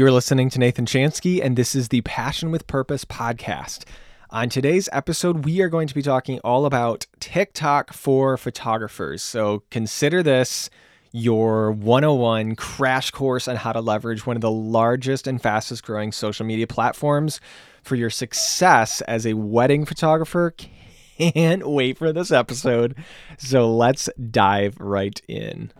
You're listening to Nathan Chanski, and this is the Passion with Purpose podcast. On today's episode, we are going to be talking all about TikTok for photographers. So consider this your 101 crash course on how to leverage one of the largest and fastest growing social media platforms for your success as a wedding photographer. Can't wait for this episode. So let's dive right in.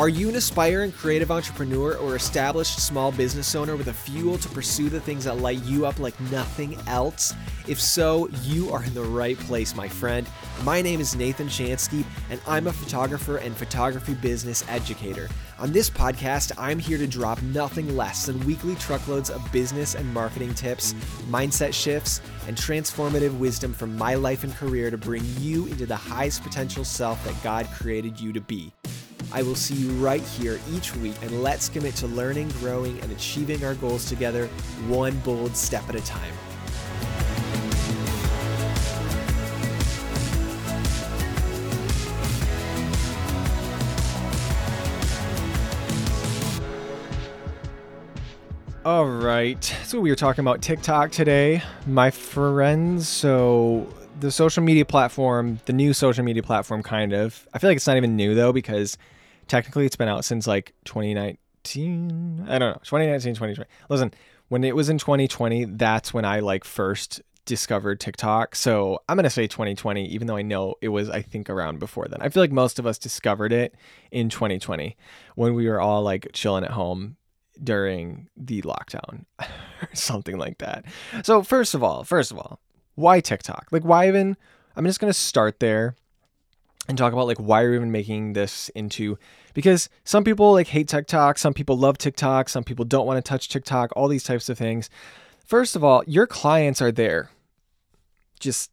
Are you an aspiring creative entrepreneur or established small business owner with a fuel to pursue the things that light you up like nothing else? If so, you are in the right place, my friend. My name is Nathan Chanski, and I'm a photographer and photography business educator. On this podcast, I'm here to drop nothing less than weekly truckloads of business and marketing tips, mindset shifts, and transformative wisdom from my life and career to bring you into the highest potential self that God created you to be. I will see you right here each week, and let's commit to learning, growing, and achieving our goals together, one bold step at a time. All right. So we were talking about TikTok today, my friends. So the social media platform, the new social media platform, kind of. I feel like it's not even new though because technically it's been out since like 2019. I don't know, 2019, 2020. Listen, when it was in 2020, that's when I like first discovered TikTok. So I'm gonna say 2020, even though I know it was I think around before then. I feel like most of us discovered it in 2020 when we were all like chilling at home during the lockdown or something like that. So first of all, first of all, why TikTok? Like why even I'm just going to start there and talk about like why are we even making this into because some people like hate TikTok, some people love TikTok, some people don't want to touch TikTok, all these types of things. First of all, your clients are there. Just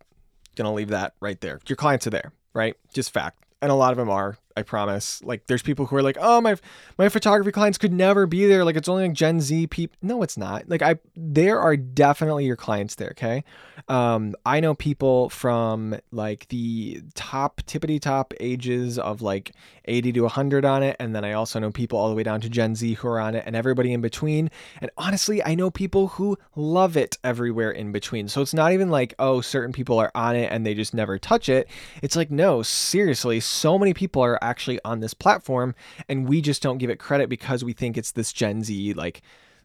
to leave that right there. Your clients are there, right? Just fact. And a lot of them are. I promise. Like there's people who are like, "Oh, my my photography clients could never be there. Like it's only like Gen Z people." No, it's not. Like I there are definitely your clients there, okay? Um I know people from like the top tippity top ages of like 80 to 100 on it, and then I also know people all the way down to Gen Z who are on it and everybody in between. And honestly, I know people who love it everywhere in between. So it's not even like, "Oh, certain people are on it and they just never touch it." It's like, "No, seriously, so many people are actually on this platform and we just don't give it credit because we think it's this Gen Z like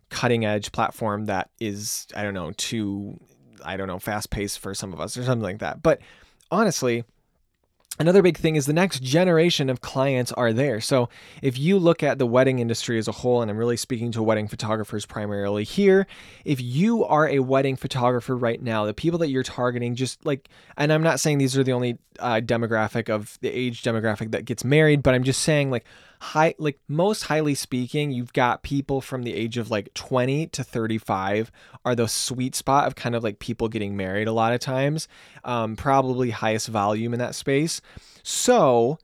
cutting edge platform that is I don't know too I don't know fast paced for some of us or something like that. But honestly, Another big thing is the next generation of clients are there. So, if you look at the wedding industry as a whole, and I'm really speaking to wedding photographers primarily here, if you are a wedding photographer right now, the people that you're targeting, just like, and I'm not saying these are the only uh, demographic of the age demographic that gets married, but I'm just saying, like, high like most highly speaking you've got people from the age of like 20 to 35 are the sweet spot of kind of like people getting married a lot of times um, probably highest volume in that space so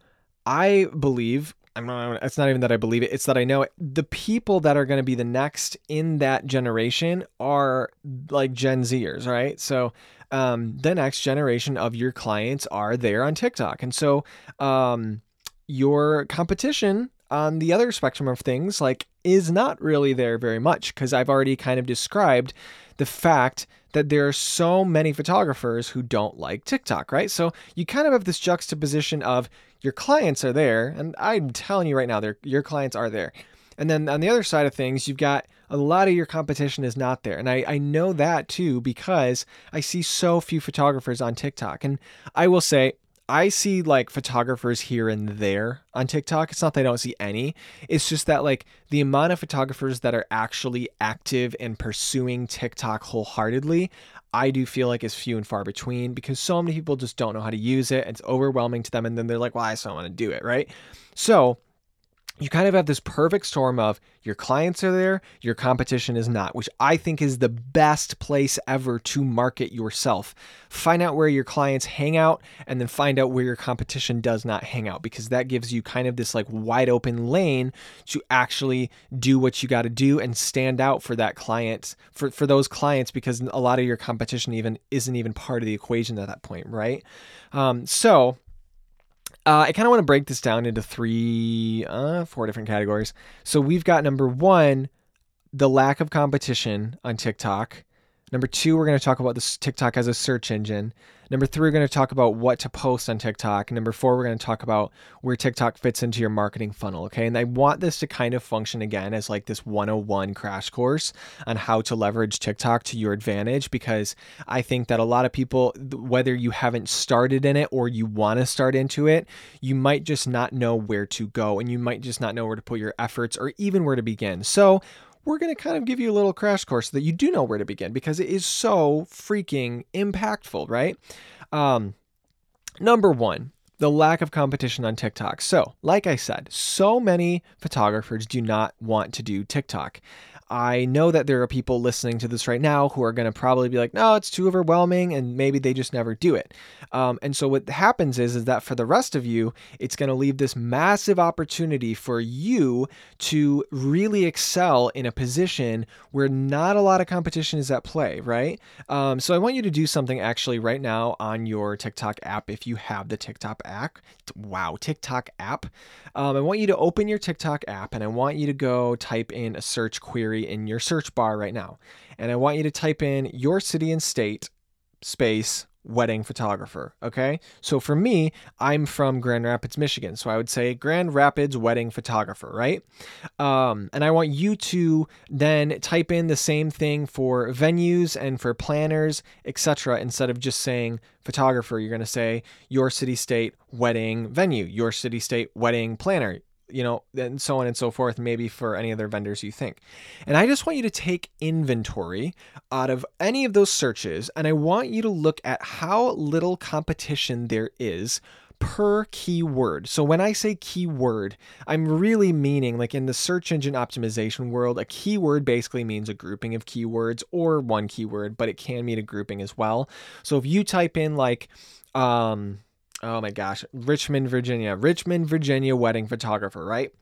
i believe I'm not, it's not even that I believe it. It's that I know it. the people that are going to be the next in that generation are like Gen Zers, right? So um, the next generation of your clients are there on TikTok. And so um, your competition on the other spectrum of things like is not really there very much because I've already kind of described the fact that there are so many photographers who don't like TikTok, right? So you kind of have this juxtaposition of your clients are there, and I'm telling you right now, your clients are there. And then on the other side of things, you've got a lot of your competition is not there. And I, I know that too because I see so few photographers on TikTok. And I will say, I see like photographers here and there on TikTok. It's not that I don't see any. It's just that like the amount of photographers that are actually active and pursuing TikTok wholeheartedly, I do feel like is few and far between because so many people just don't know how to use it. It's overwhelming to them. And then they're like, well, I still want to do it. Right. So you kind of have this perfect storm of your clients are there, your competition is not, which I think is the best place ever to market yourself. Find out where your clients hang out and then find out where your competition does not hang out because that gives you kind of this like wide open lane to actually do what you got to do and stand out for that client for for those clients because a lot of your competition even isn't even part of the equation at that point, right? Um, so Uh, I kind of want to break this down into three, uh, four different categories. So we've got number one, the lack of competition on TikTok. Number two, we're going to talk about this TikTok as a search engine. Number three, we're going to talk about what to post on TikTok. Number four, we're going to talk about where TikTok fits into your marketing funnel. Okay. And I want this to kind of function again as like this 101 crash course on how to leverage TikTok to your advantage because I think that a lot of people, whether you haven't started in it or you want to start into it, you might just not know where to go and you might just not know where to put your efforts or even where to begin. So, we're going to kind of give you a little crash course so that you do know where to begin because it is so freaking impactful, right? Um, number one, the lack of competition on TikTok. So, like I said, so many photographers do not want to do TikTok. I know that there are people listening to this right now who are going to probably be like, no, it's too overwhelming, and maybe they just never do it. Um, and so what happens is, is that for the rest of you, it's going to leave this massive opportunity for you to really excel in a position where not a lot of competition is at play, right? Um, so I want you to do something actually right now on your TikTok app if you have the TikTok app. Wow, TikTok app. Um, I want you to open your TikTok app and I want you to go type in a search query in your search bar right now. And I want you to type in your city and state space wedding photographer. Okay. So for me, I'm from Grand Rapids, Michigan. So I would say Grand Rapids wedding photographer, right? Um, and I want you to then type in the same thing for venues and for planners, etc. Instead of just saying photographer, you're going to say your city, state wedding venue, your city, state wedding planner, you know, and so on and so forth, maybe for any other vendors you think. And I just want you to take inventory out of any of those searches and I want you to look at how little competition there is per keyword. So when I say keyword, I'm really meaning like in the search engine optimization world, a keyword basically means a grouping of keywords or one keyword, but it can mean a grouping as well. So if you type in like um oh my gosh, Richmond, Virginia, Richmond, Virginia wedding photographer, right?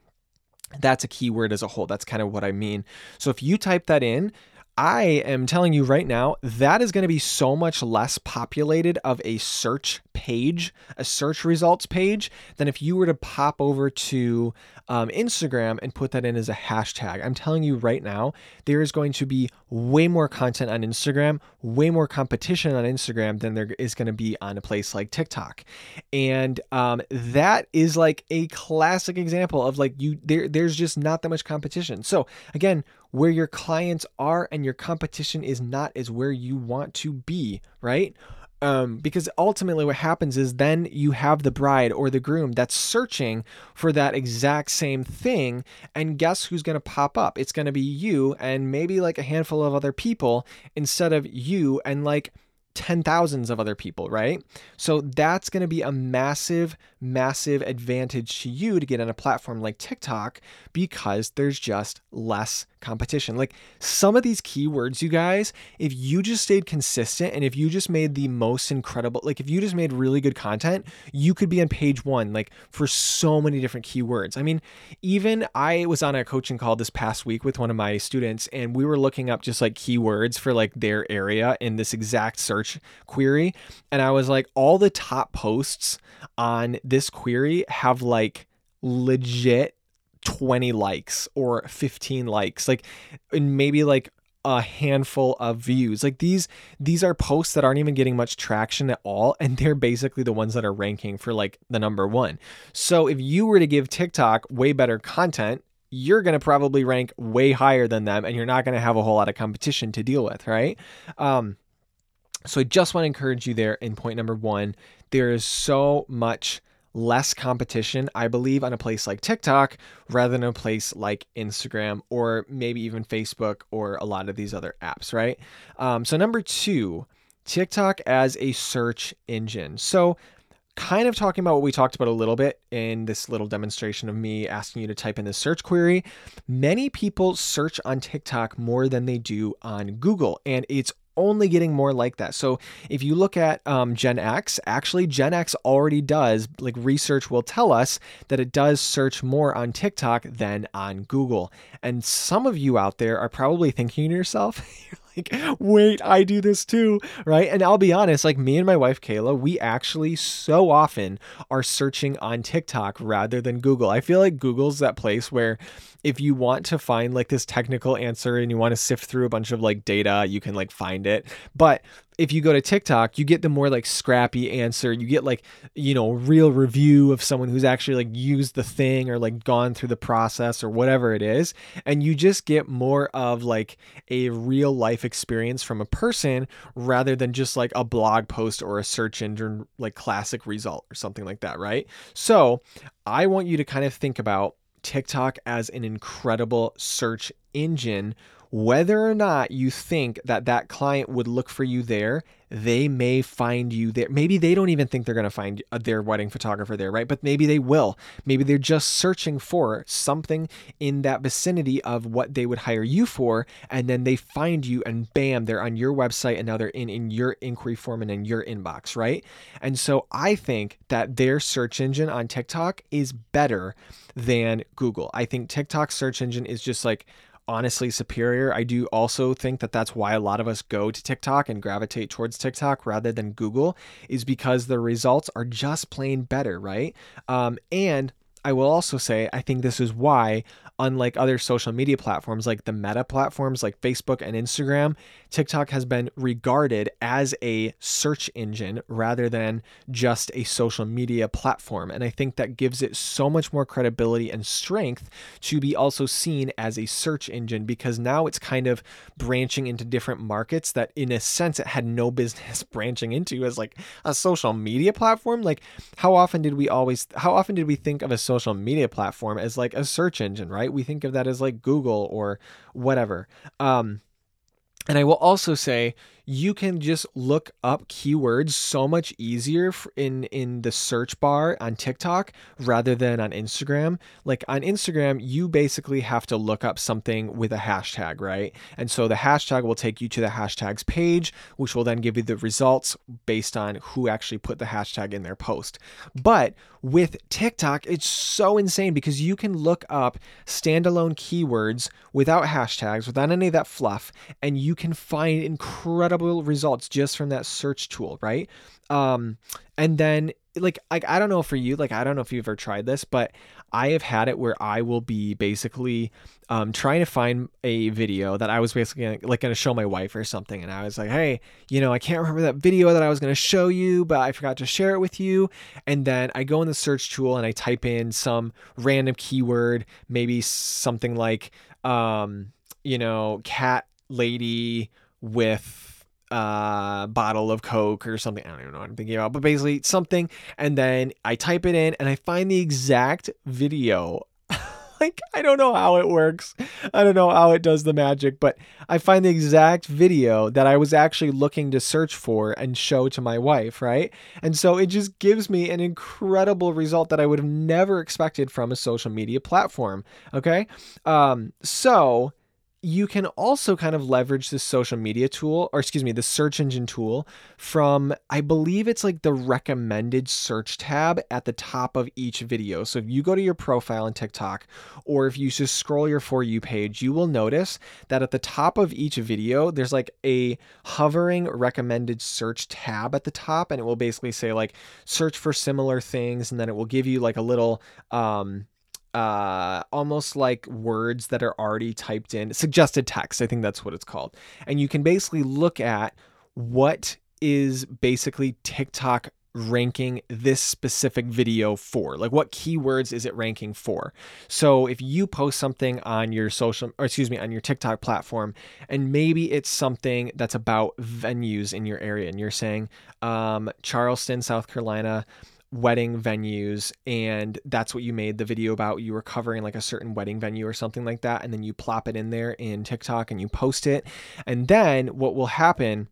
That's a keyword as a whole. That's kind of what I mean. So if you type that in, I am telling you right now, that is going to be so much less populated of a search page, a search results page, than if you were to pop over to um, Instagram and put that in as a hashtag. I'm telling you right now, there is going to be way more content on Instagram, way more competition on Instagram than there is going to be on a place like TikTok. And um, that is like a classic example of like you there there's just not that much competition. So again, where your clients are and your competition is not is where you want to be, right? Um, because ultimately what happens is then you have the bride or the groom that's searching for that exact same thing and guess who's going to pop up it's going to be you and maybe like a handful of other people instead of you and like ten thousands of other people, right? So that's going to be a massive, massive advantage to you to get on a platform like TikTok because there's just less competition. Like some of these keywords, you guys, if you just stayed consistent and if you just made the most incredible, like if you just made really good content, you could be on page one, like for so many different keywords. I mean, even I was on a coaching call this past week with one of my students and we were looking up just like keywords for like their area in this exact search query. And I was like, all the top posts on this query have like legit 20 likes or 15 likes like and maybe like a handful of views. Like these these are posts that aren't even getting much traction at all and they're basically the ones that are ranking for like the number one. So if you were to give tiktok way better content you're going to probably rank way higher than them and you're not going to have a whole lot of competition to deal with right? Um so i just want to encourage you there in point number one. There is so much less competition, I believe, on a place like TikTok rather than a place like Instagram or maybe even Facebook or a lot of these other apps, right? Um, so, number two, TikTok as a search engine. So, kind of talking about what we talked about a little bit in this little demonstration of me asking you to type in the search query. Many people search on TikTok more than they do on Google, and it's only getting more like that. So if you look at um, Gen X, actually Gen X already does, like research will tell us that it does search more on TikTok than on Google. And some of you out there are probably thinking to yourself, like, wait, I do this too, right? And I'll be honest, like me and my wife Kayla, we actually so often are searching on TikTok rather than Google. I feel like Google's that place where if you want to find like this technical answer and you want to sift through a bunch of like data, you can like find it. But if you go to TikTok, you get the more like scrappy answer. You get like, you know, real review of someone who's actually like used the thing or like gone through the process or whatever it is. And you just get more of like a real life experience from a person rather than just like a blog post or a search engine like classic result or something like that, right? So I want you to kind of think about TikTok as an incredible search engine whether or not you think that that client would look for you there, they may find you there. Maybe they don't even think they're going to find uh, their wedding photographer there, right? But maybe they will. Maybe they're just searching for something in that vicinity of what they would hire you for. And then they find you and bam, they're on your website and now they're in, in your inquiry form and in your inbox, right? And so I think that their search engine on TikTok is better than Google. I think TikTok search engine is just like, honestly superior. I do also think that that's why a lot of us go to TikTok and gravitate towards TikTok rather than Google, is because the results are just plain better, right? Um, and I will also say, I think this is why unlike other social media platforms like the meta platforms like Facebook and Instagram, TikTok has been regarded as a search engine rather than just a social media platform. And I think that gives it so much more credibility and strength to be also seen as a search engine because now it's kind of branching into different markets that, in a sense, it had no business branching into as like a social media platform. Like, how often did we always, how often did we think of a social media platform as like a search engine, right? Right? We think of that as like Google or whatever. Um, and I will also say you can just look up keywords so much easier in in the search bar on TikTok rather than on Instagram. Like on Instagram, you basically have to look up something with a hashtag, right? And so the hashtag will take you to the hashtags page, which will then give you the results based on who actually put the hashtag in their post. But with TikTok, it's so insane because you can look up standalone keywords without hashtags, without any of that fluff, and you can find incredible incredible results just from that search tool, right? Um, and then like like I don't know for you, like I don't know if you've ever tried this, but I have had it where I will be basically um, trying to find a video that I was basically gonna, like going to show my wife or something, and I was like, hey, you know, I can't remember that video that I was going to show you, but I forgot to share it with you. And then I go in the search tool and I type in some random keyword, maybe something like, um, you know, cat lady with uh, bottle of Coke or something. I don't even know what I'm thinking about, but basically something. And then I type it in and I find the exact video. like, I don't know how it works. I don't know how it does the magic, but I find the exact video that I was actually looking to search for and show to my wife, right? And so it just gives me an incredible result that I would have never expected from a social media platform. Okay. Um, so you can also kind of leverage this social media tool, or excuse me, the search engine tool from, I believe it's like the recommended search tab at the top of each video. So if you go to your profile on TikTok, or if you just scroll your For You page, you will notice that at the top of each video, there's like a hovering recommended search tab at the top, and it will basically say like search for similar things, and then it will give you like a little, um, uh, almost like words that are already typed in, suggested text. I think that's what it's called. And you can basically look at what is basically TikTok ranking this specific video for like what keywords is it ranking for so if you post something on your social or excuse me on your tiktok platform and maybe it's something that's about venues in your area and you're saying um, charleston south carolina wedding venues and that's what you made the video about. You were covering like a certain wedding venue or something like that and then you plop it in there in TikTok and you post it. And then what will happen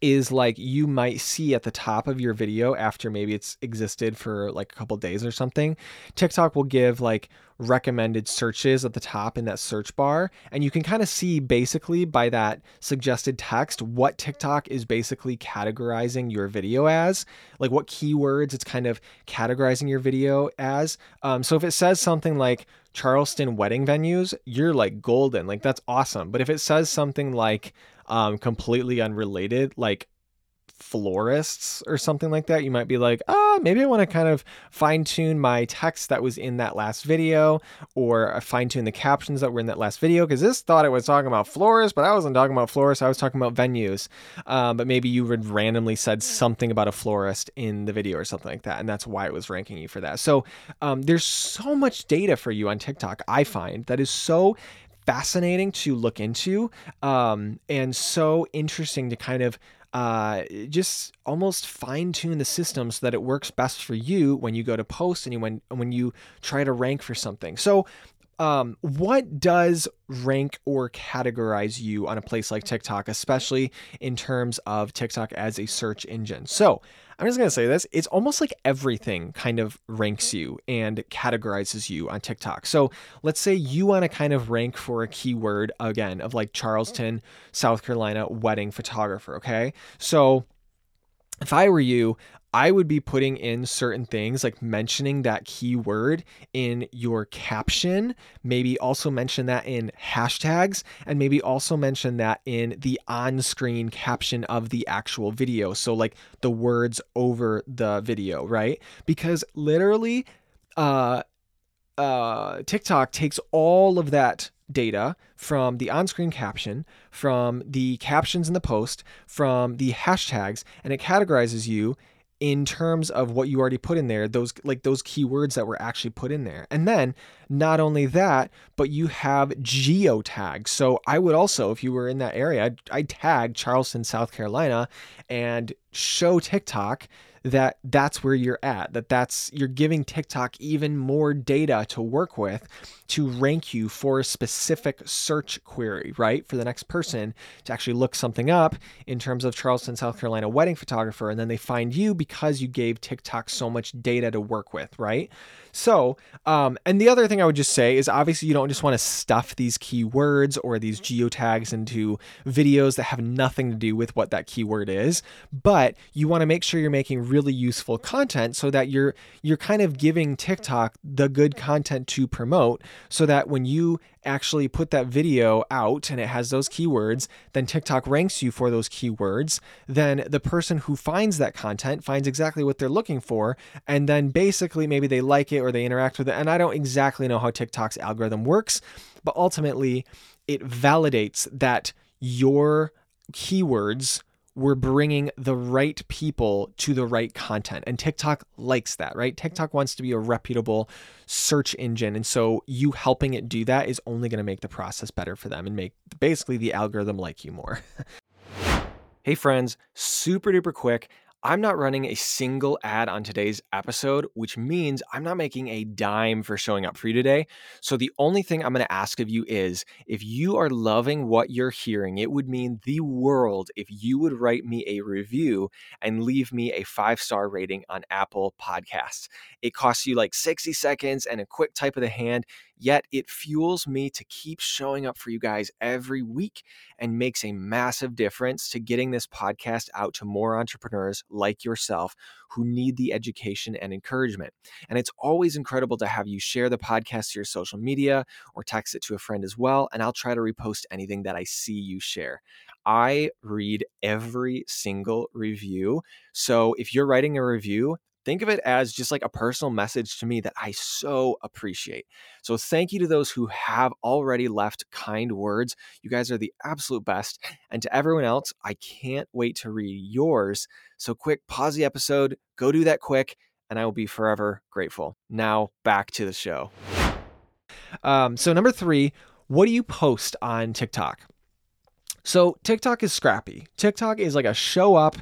is like you might see at the top of your video after maybe it's existed for like a couple days or something TikTok will give like recommended searches at the top in that search bar. And you can kind of see basically by that suggested text what TikTok is basically categorizing your video as, like what keywords it's kind of categorizing your video as. Um, so if it says something like Charleston wedding venues, you're like golden. Like that's awesome. But if it says something like um, completely unrelated, like florists or something like that, you might be like, ah, maybe I want to kind of fine tune my text that was in that last video or fine tune the captions that were in that last video because this thought it was talking about florists, but I wasn't talking about florists. I was talking about venues. Um, but maybe you would randomly said something about a florist in the video or something like that. And that's why it was ranking you for that. So um, there's so much data for you on TikTok, I find, that is so fascinating to look into um, and so interesting to kind of uh, just almost fine tune the system so that it works best for you when you go to post and you, when when you try to rank for something. So um, what does rank or categorize you on a place like TikTok, especially in terms of TikTok as a search engine? So, I'm just going to say this it's almost like everything kind of ranks you and categorizes you on TikTok. So, let's say you want to kind of rank for a keyword again of like Charleston, South Carolina wedding photographer. Okay. So, if I were you, I would be putting in certain things like mentioning that keyword in your caption, maybe also mention that in hashtags, and maybe also mention that in the on screen caption of the actual video. So, like the words over the video, right? Because literally, uh, uh, TikTok takes all of that data from the on screen caption, from the captions in the post, from the hashtags, and it categorizes you in terms of what you already put in there, those like those keywords that were actually put in there. And then not only that, but you have geo tags. So I would also, if you were in that area, I'd, I'd tag Charleston, South Carolina, and show TikTok that that's where you're at that that's you're giving TikTok even more data to work with to rank you for a specific search query right? For the next person to actually look something up in terms of Charleston South Carolina wedding photographer and then they find you because you gave TikTok so much data to work with right so, um, and the other thing I would just say is obviously you don't just want to stuff these keywords or these geotags into videos that have nothing to do with what that keyword is, but you want to make sure you're making really useful content so that you're you're kind of giving TikTok the good content to promote so that when you actually put that video out and it has those keywords, then TikTok ranks you for those keywords. Then the person who finds that content finds exactly what they're looking for. And then basically, maybe they like it or they interact with it. And I don't exactly know how TikTok's algorithm works, but ultimately, it validates that your keywords we're bringing the right people to the right content. And TikTok likes that, right? TikTok wants to be a reputable search engine. And so you helping it do that is only going to make the process better for them and make basically the algorithm like you more. hey, friends, super duper quick. I'm not running a single ad on today's episode, which means I'm not making a dime for showing up for you today. So, the only thing I'm going to ask of you is if you are loving what you're hearing, it would mean the world if you would write me a review and leave me a five star rating on Apple Podcasts. It costs you like 60 seconds and a quick type of the hand yet it fuels me to keep showing up for you guys every week and makes a massive difference to getting this podcast out to more entrepreneurs like yourself who need the education and encouragement. And it's always incredible to have you share the podcast to your social media or text it to a friend as well. And I'll try to repost anything that I see you share. I read every single review. So if you're writing a review, think of it as just like a personal message to me that I so appreciate. So, thank you to those who have already left kind words. You guys are the absolute best. And to everyone else, I can't wait to read yours. So, quick, pause the episode, go do that quick, and I will be forever grateful. Now, back to the show. Um, so, number three, what do you post on TikTok? So TikTok is scrappy. TikTok is like a show up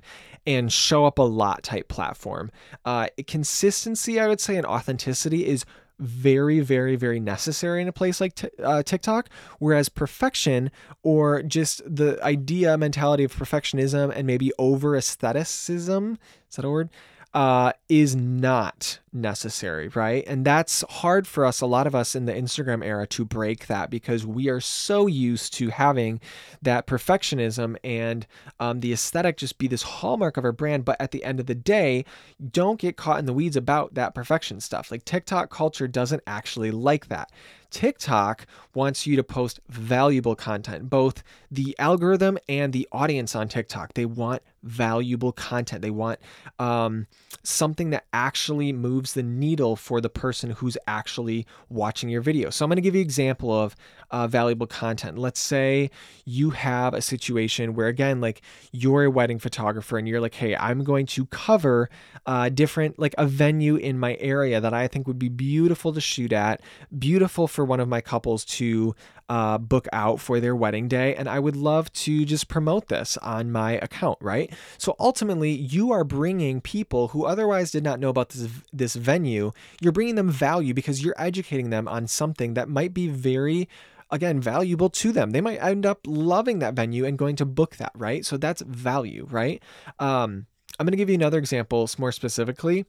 and show up a lot type platform. Uh, consistency, I would say, and authenticity is very, very, very necessary in a place like t- uh, TikTok. Whereas perfection or just the idea, mentality of perfectionism and maybe over aestheticism, is that a word? Uh, is not necessary, right? And that's hard for us, a lot of us in the Instagram era, to break that because we are so used to having that perfectionism and um, the aesthetic just be this hallmark of our brand. But at the end of the day, don't get caught in the weeds about that perfection stuff. Like TikTok culture doesn't actually like that. TikTok wants you to post valuable content, both the algorithm and the audience on TikTok. They want valuable content. They want um, something that actually moves the needle for the person who's actually watching your video. So I'm going to give you an example of uh, valuable content. Let's say you have a situation where, again, like you're a wedding photographer and you're like, hey, I'm going to cover uh, different, like a venue in my area that I think would be beautiful to shoot at, beautiful for one of my couples to uh, book out for their wedding day. And I would love to just promote this on my account, right? So ultimately, you are bringing people who otherwise did not know about this, this venue, you're bringing them value because you're educating them on something that might be very again valuable to them they might end up loving that venue and going to book that right so that's value right um, i'm going to give you another example more specifically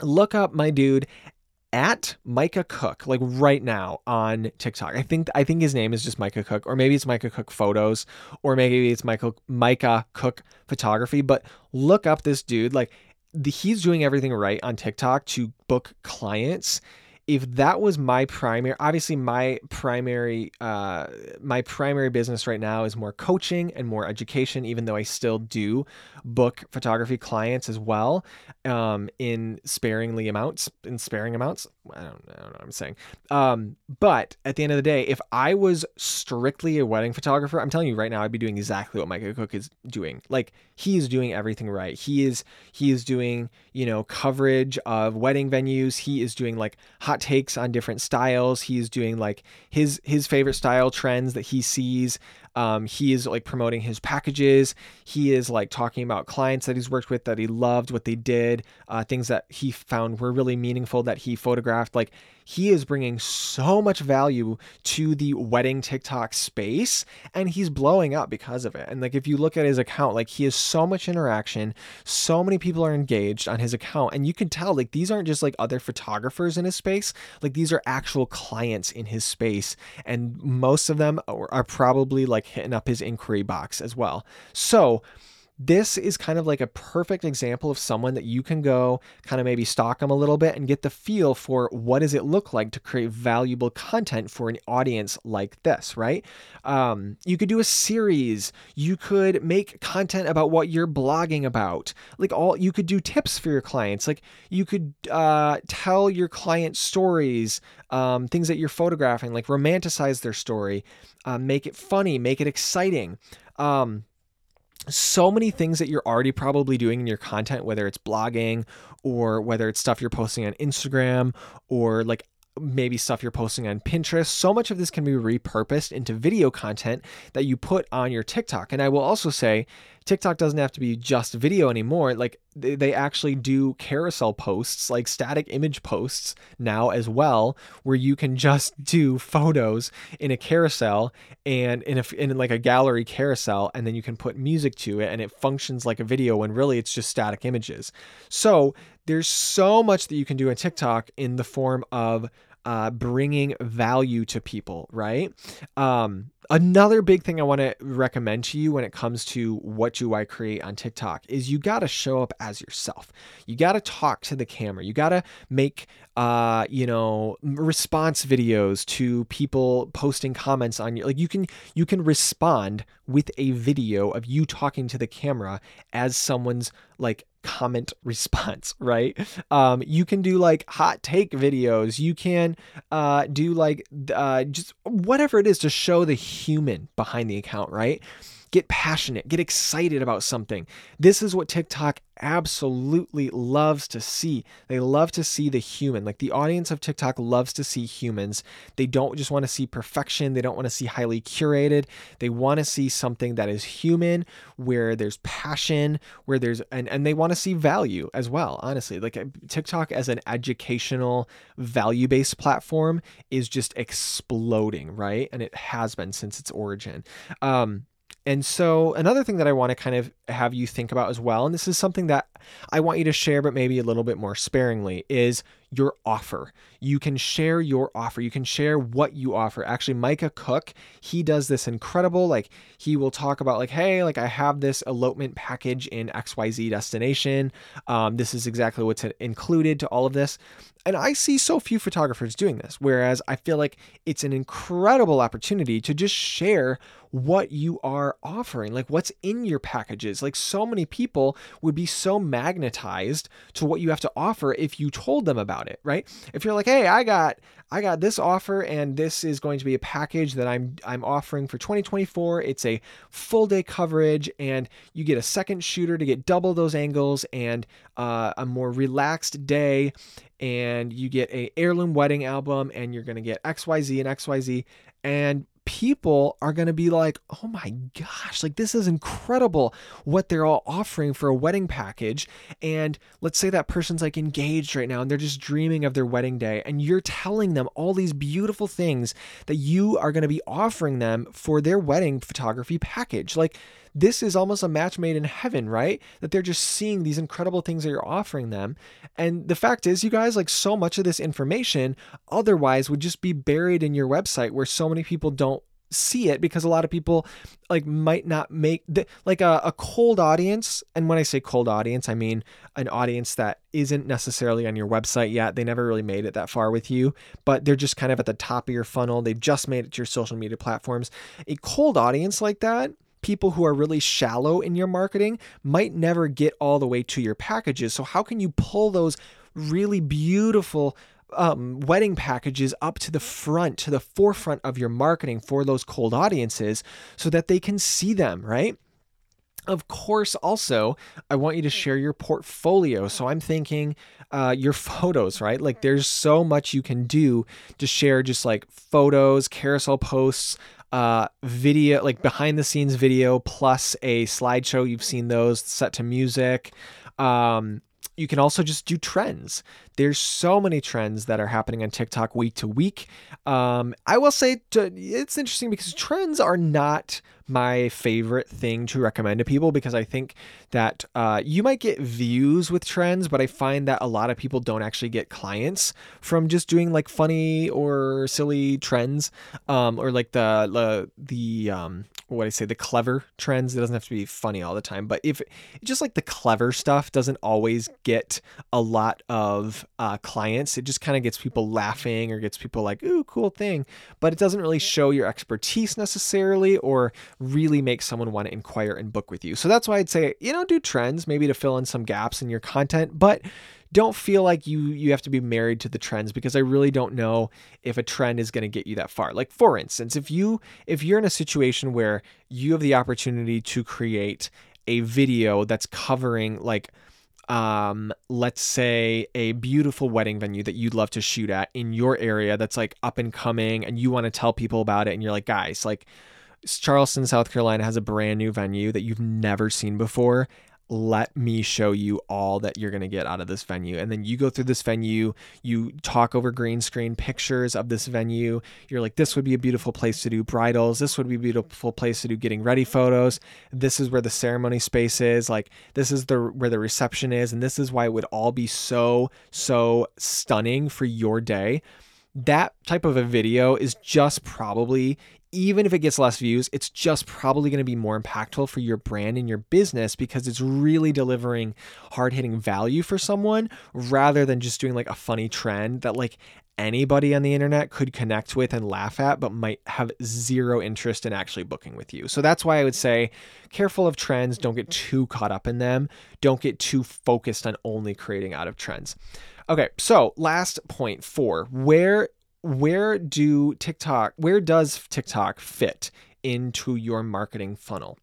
look up my dude at Micah Cook, like right now on TikTok. I think I think his name is just Micah Cook, or maybe it's Micah Cook Photos, or maybe it's Michael Micah Cook Photography. But look up this dude. Like the, he's doing everything right on TikTok to book clients if that was my primary obviously my primary uh, my primary business right now is more coaching and more education even though i still do book photography clients as well um, in sparingly amounts in sparing amounts. I don't, I don't know what i'm saying. Um, but at the end of the day if i was strictly a wedding photographer i'm telling you right now i'd be doing exactly what michael cook is doing. Like he is doing everything right. He is he is doing you know coverage of wedding venues. He is doing like hot takes on different styles. He's doing like his his favorite style trends that he sees. Um, he is like promoting his packages. He is like talking about clients that he's worked with that he loved, what they did, uh, things that he found were really meaningful that he photographed. Like he is bringing so much value to the wedding TikTok space and he's blowing up because of it. And like if you look at his account, like he has so much interaction, so many people are engaged on his account and you can tell like these aren't just like other photographers in his space, like these are actual clients in his space and most of them are probably like hitting up his inquiry box as well. So, this is kind of like a perfect example of someone that you can go kind of maybe stalk them a little bit and get the feel for what does it look like to create valuable content for an audience like this right? Um, you could do a series. You could make content about what you're blogging about. Like all you could do tips for your clients. Like you could uh, tell your client stories um, things that you're photographing like romanticize their story uh, make it funny make it exciting. Um, so many things that you're already probably doing in your content, whether it's blogging or whether it's stuff you're posting on Instagram or like maybe stuff you're posting on Pinterest. So much of this can be repurposed into video content that you put on your TikTok. And I will also say, TikTok doesn't have to be just video anymore. Like they actually do carousel posts, like static image posts now as well, where you can just do photos in a carousel and in a in like a gallery carousel, and then you can put music to it, and it functions like a video when really it's just static images. So there's so much that you can do in TikTok in the form of uh, bringing value to people, right? Um, another big thing I want to recommend to you when it comes to what do I create on TikTok is you got to show up as yourself. You got to talk to the camera. You got to make, uh, you know, response videos to people posting comments on you. Like you can you can respond with a video of you talking to the camera as someone's like comment response, right? Um, you can do like hot take videos. You can uh, do like uh, just whatever it is to show the human behind the account, right? Get passionate, get excited about something. This is what TikTok absolutely loves to see. They love to see the human. Like the audience of TikTok loves to see humans. They don't just want to see perfection, they don't want to see highly curated. They want to see something that is human, where there's passion, where there's and and they want to see value as well, honestly. Like uh, TikTok as an educational value-based platform is just exploding, right? And it has been since its origin. Um And so, another thing that I want to kind of have you think about as well, and this is something that I want you to share, but maybe a little bit more sparingly, is your offer. You can share your offer. You can share what you offer. Actually, Micah Cook, he does this incredible, like, he will talk about, like, hey, like, I have this elopement package in XYZ destination. Um, this is exactly what's included to all of this. And I see so few photographers doing this, whereas I feel like it's an incredible opportunity to just share what you are offering, like what's in your packages. Like so many people would be so magnetized to what you have to offer if you told them about it, right? If you're like, "Hey, I got I got this offer and this is going to be a package that I'm I'm offering for 2024. It's a full day coverage and you get a second shooter to get double those angles and uh, a more relaxed day and you get a heirloom wedding album and you're going to get XYZ and XYZ and people are going to be like, oh my gosh, like this is incredible what they're all offering for a wedding package. And let's say that person's like engaged right now and they're just dreaming of their wedding day. And you're telling them all these beautiful things that you are going to be offering them for their wedding photography package. Like, this is almost a match made in heaven, right? That they're just seeing these incredible things that you're offering them. And the fact is, you guys, like so much of this information otherwise would just be buried in your website where so many people don't see it because a lot of people like might not make like a, a cold audience and when i say cold audience i mean an audience that isn't necessarily on your website yet they never really made it that far with you but they're just kind of at the top of your funnel they've just made it to your social media platforms a cold audience like that people who are really shallow in your marketing might never get all the way to your packages so how can you pull those really beautiful um, wedding packages up to the front, to the forefront of your marketing for those cold audiences so that they can see them, right? Of course, also, I want you to share your portfolio. So I'm thinking uh, your photos, right? Like there's so much you can do to share just like photos, carousel posts, uh, video, like behind the scenes video, plus a slideshow. You've seen those set to music. Um, you can also just do trends. There's so many trends that are happening on TikTok week to week. Um, I will say to, it's interesting because trends are not my favorite thing to recommend to people because I think that uh, you might get views with trends, but I find that a lot of people don't actually get clients from just doing like funny or silly trends, um, or like the the the um, what I say the clever trends. It doesn't have to be funny all the time, but if just like the clever stuff doesn't always get a lot of uh, clients, it just kind of gets people laughing or gets people like, "Ooh, cool thing," but it doesn't really show your expertise necessarily or really make someone want to inquire and book with you. So that's why I'd say, you know, do trends maybe to fill in some gaps in your content, but don't feel like you you have to be married to the trends because I really don't know if a trend is going to get you that far. Like for instance, if you if you're in a situation where you have the opportunity to create a video that's covering like um, let's say a beautiful wedding venue that you'd love to shoot at in your area that's like up and coming and you want to tell people about it and you're like guys like Charleston, South Carolina has a brand new venue that you've never seen before. Let me show you all that you're going to get out of this venue. And then you go through this venue, you talk over green screen pictures of this venue. You're like, this would be a beautiful place to do bridals. This would be a beautiful place to do getting ready photos. This is where the ceremony space is. Like, this is the where the reception is. And this is why it would all be so, so stunning for your day that type of a video is just probably even if it gets less views, it's just probably going to be more impactful for your brand and your business because it's really delivering hard hitting value for someone rather than just doing like a funny trend that like anybody on the internet could connect with and laugh at, but might have zero interest in actually booking with you. So that's why I would say careful of trends. Don't get too caught up in them. Don't get too focused on only creating out of trends. Okay, so last point four where where do TikTok, where does TikTok fit into your marketing funnel?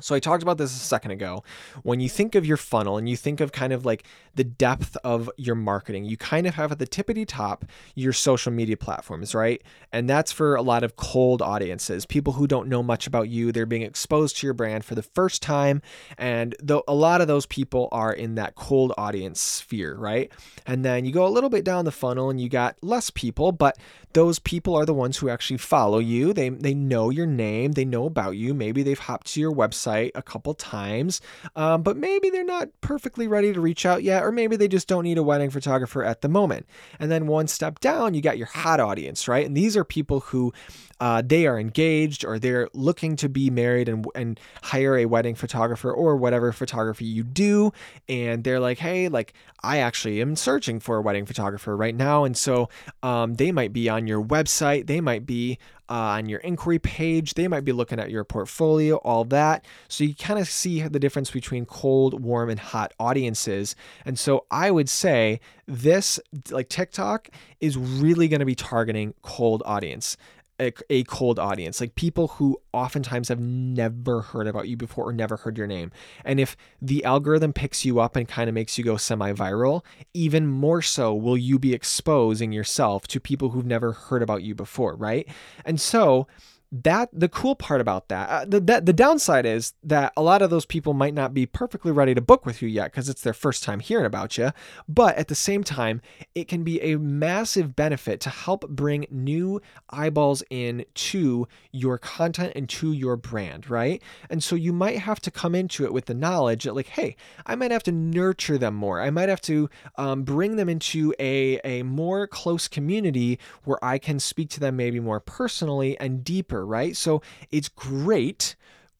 So I talked about this a second ago. When you think of your funnel and you think of kind of like the depth of your marketing, you kind of have at the tippity top your social media platforms, right? And that's for a lot of cold audiences, people who don't know much about you. They're being exposed to your brand for the first time. And though a lot of those people are in that cold audience sphere, right? And then you go a little bit down the funnel and you got less people, but those people are the ones who actually follow you. They they know your name, they know about you. Maybe they've hopped to your website a couple times, um, but maybe they're not perfectly ready to reach out yet, or maybe they just don't need a wedding photographer at the moment. And then one step down, you got your hot audience, right? And these are people who uh, they are engaged or they're looking to be married and, and hire a wedding photographer or whatever photography you do. And they're like, hey, like, I actually am searching for a wedding photographer right now. And so um, they might be on your website, they might be uh, on your inquiry page, they might be looking at your portfolio, all that. So you kind of see the difference between cold, warm, and hot audiences. And so I would say this, like TikTok, is really going to be targeting cold audience a, a, cold audience, like people who oftentimes have never heard about you before or never heard your name. And if the algorithm picks you up and kind of makes you go semi viral, even more so will you be exposing yourself to people who've never heard about you before, right? And so, that the cool part about that uh, the, the the downside is that a lot of those people might not be perfectly ready to book with you yet because it's their first time hearing about you but at the same time it can be a massive benefit to help bring new eyeballs in to your content and to your brand right? And so you might have to come into it with the knowledge that like hey i might have to nurture them more. I might have to um, bring them into a a more close community where i can speak to them maybe more personally and deeper right? So it's great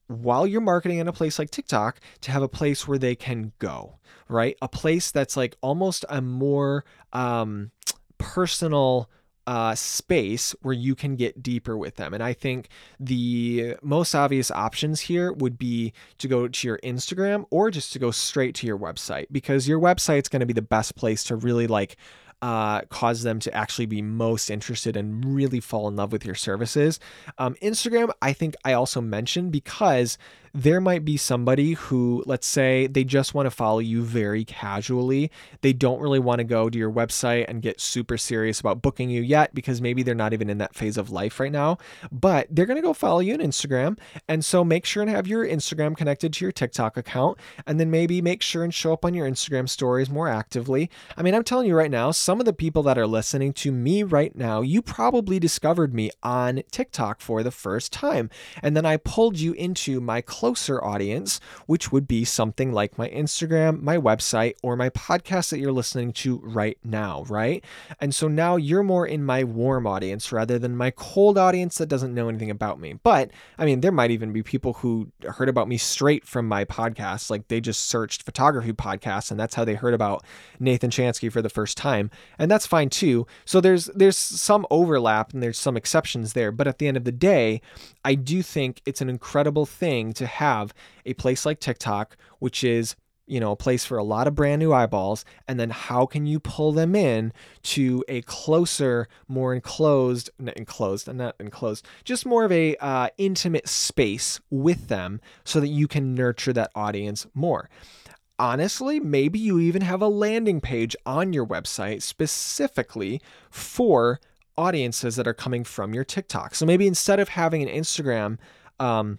while you're marketing in a place like TikTok to have a place where they can go, right? A place that's like almost a more um, personal uh, space where you can get deeper with them. And I think the most obvious options here would be to go to your Instagram or just to go straight to your website because your website's going to be the best place to really like uh, cause them to actually be most interested and really fall in love with your services. Um, Instagram, I think I also mentioned because there might be somebody who, let's say, they just want to follow you very casually. They don't really want to go to your website and get super serious about booking you yet because maybe they're not even in that phase of life right now, but they're going to go follow you on Instagram. And so make sure and have your Instagram connected to your TikTok account. And then maybe make sure and show up on your Instagram stories more actively. I mean, I'm telling you right now, some of the people that are listening to me right now, you probably discovered me on TikTok for the first time. And then I pulled you into my closer audience, which would be something like my Instagram, my website, or my podcast that you're listening to right now, right? And so now you're more in my warm audience rather than my cold audience that doesn't know anything about me. But I mean, there might even be people who heard about me straight from my podcast, like they just searched photography podcasts and that's how they heard about Nathan Chanski for the first time. And that's fine too. So there's there's some overlap and there's some exceptions there, but at the end of the day, I do think it's an incredible thing to have a place like TikTok, which is you know, a place for a lot of brand new eyeballs, and then how can you pull them in to a closer, more enclosed, enclosed, not enclosed, just more of a uh, intimate space with them, so that you can nurture that audience more. Honestly, maybe you even have a landing page on your website specifically for audiences that are coming from your TikTok. So maybe instead of having an Instagram um,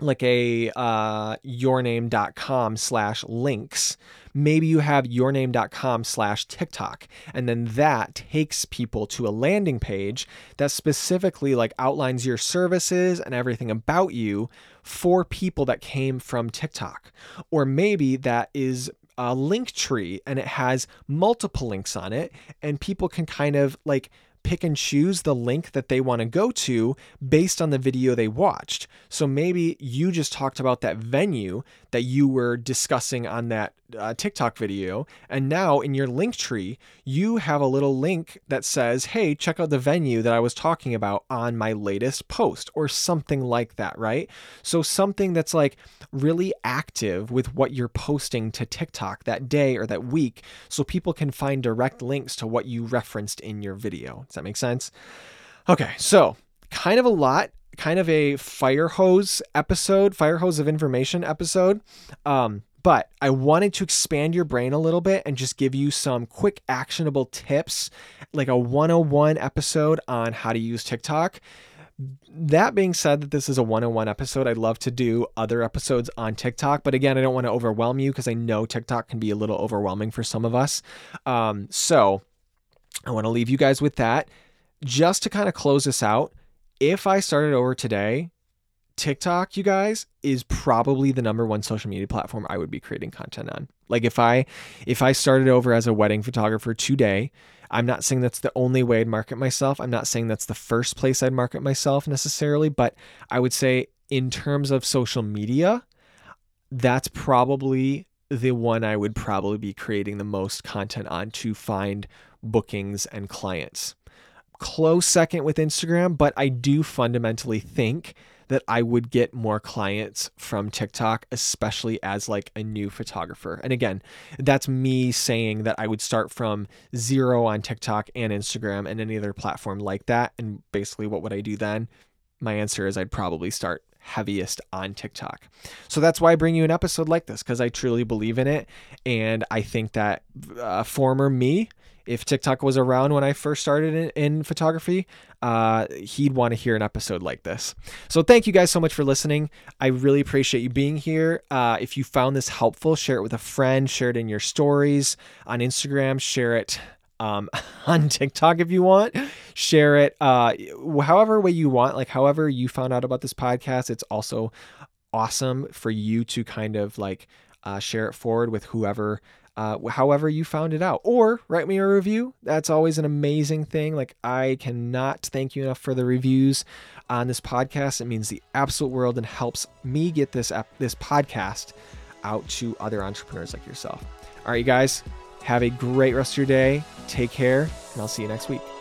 like a uh, yourname.com slash links maybe you have yourname.com slash tiktok and then that takes people to a landing page that specifically like outlines your services and everything about you for people that came from tiktok or maybe that is a Linktree and it has multiple links on it and people can kind of like pick and choose the link that they want to go to based on the video they watched. So maybe you just talked about that venue that you were discussing on that uh, TikTok video. And now in your Linktree, you have a little link that says, hey, check out the venue that I was talking about on my latest post, or something like that, right? So something that's like really active with what you're posting to TikTok that day or that week, so people can find direct links to what you referenced in your video. Does that make sense? Okay, so kind of a lot kind of a fire hose episode, fire hose of information episode. Um, but I wanted to expand your brain a little bit and just give you some quick actionable tips, like a 101 episode on how to use TikTok. That being said, that this is a 101 episode, I'd love to do other episodes on TikTok. But again, I don't want to overwhelm you because I know TikTok can be a little overwhelming for some of us. Um, so I want to leave you guys with that. Just to kind of close this out, if I started over today, TikTok, you guys, is probably the number one social media platform I would be creating content on. Like if I if I started over as a wedding photographer today, I'm not saying that's the only way I'd market myself. I'm not saying that's the first place I'd market myself necessarily, but I would say in terms of social media, that's probably the one I would probably be creating the most content on to find bookings and clients. Close second with Instagram, but I do fundamentally think that I would get more clients from TikTok, especially as like a new photographer. And again, that's me saying that I would start from zero on TikTok and Instagram and any other platform like that. And basically, what would I do then? My answer is I'd probably start heaviest on TikTok. So that's why I bring you an episode like this because I truly believe in it. And I think that uh, former me, if TikTok was around when I first started in, in photography, uh, he'd want to hear an episode like this. So thank you guys so much for listening. I really appreciate you being here. Uh, if you found this helpful, share it with a friend, share it in your stories on Instagram, share it um, on TikTok if you want. Share it uh, however way you want, like however you found out about this podcast. It's also awesome for you to kind of like uh, share it forward with whoever uh, however you found it out. Or write me a review. That's always an amazing thing. Like, I cannot thank you enough for the reviews on this podcast. It means the absolute world and helps me get this, this podcast out to other entrepreneurs like yourself. All right, you guys, have a great rest of your day. Take care, and I'll see you next week.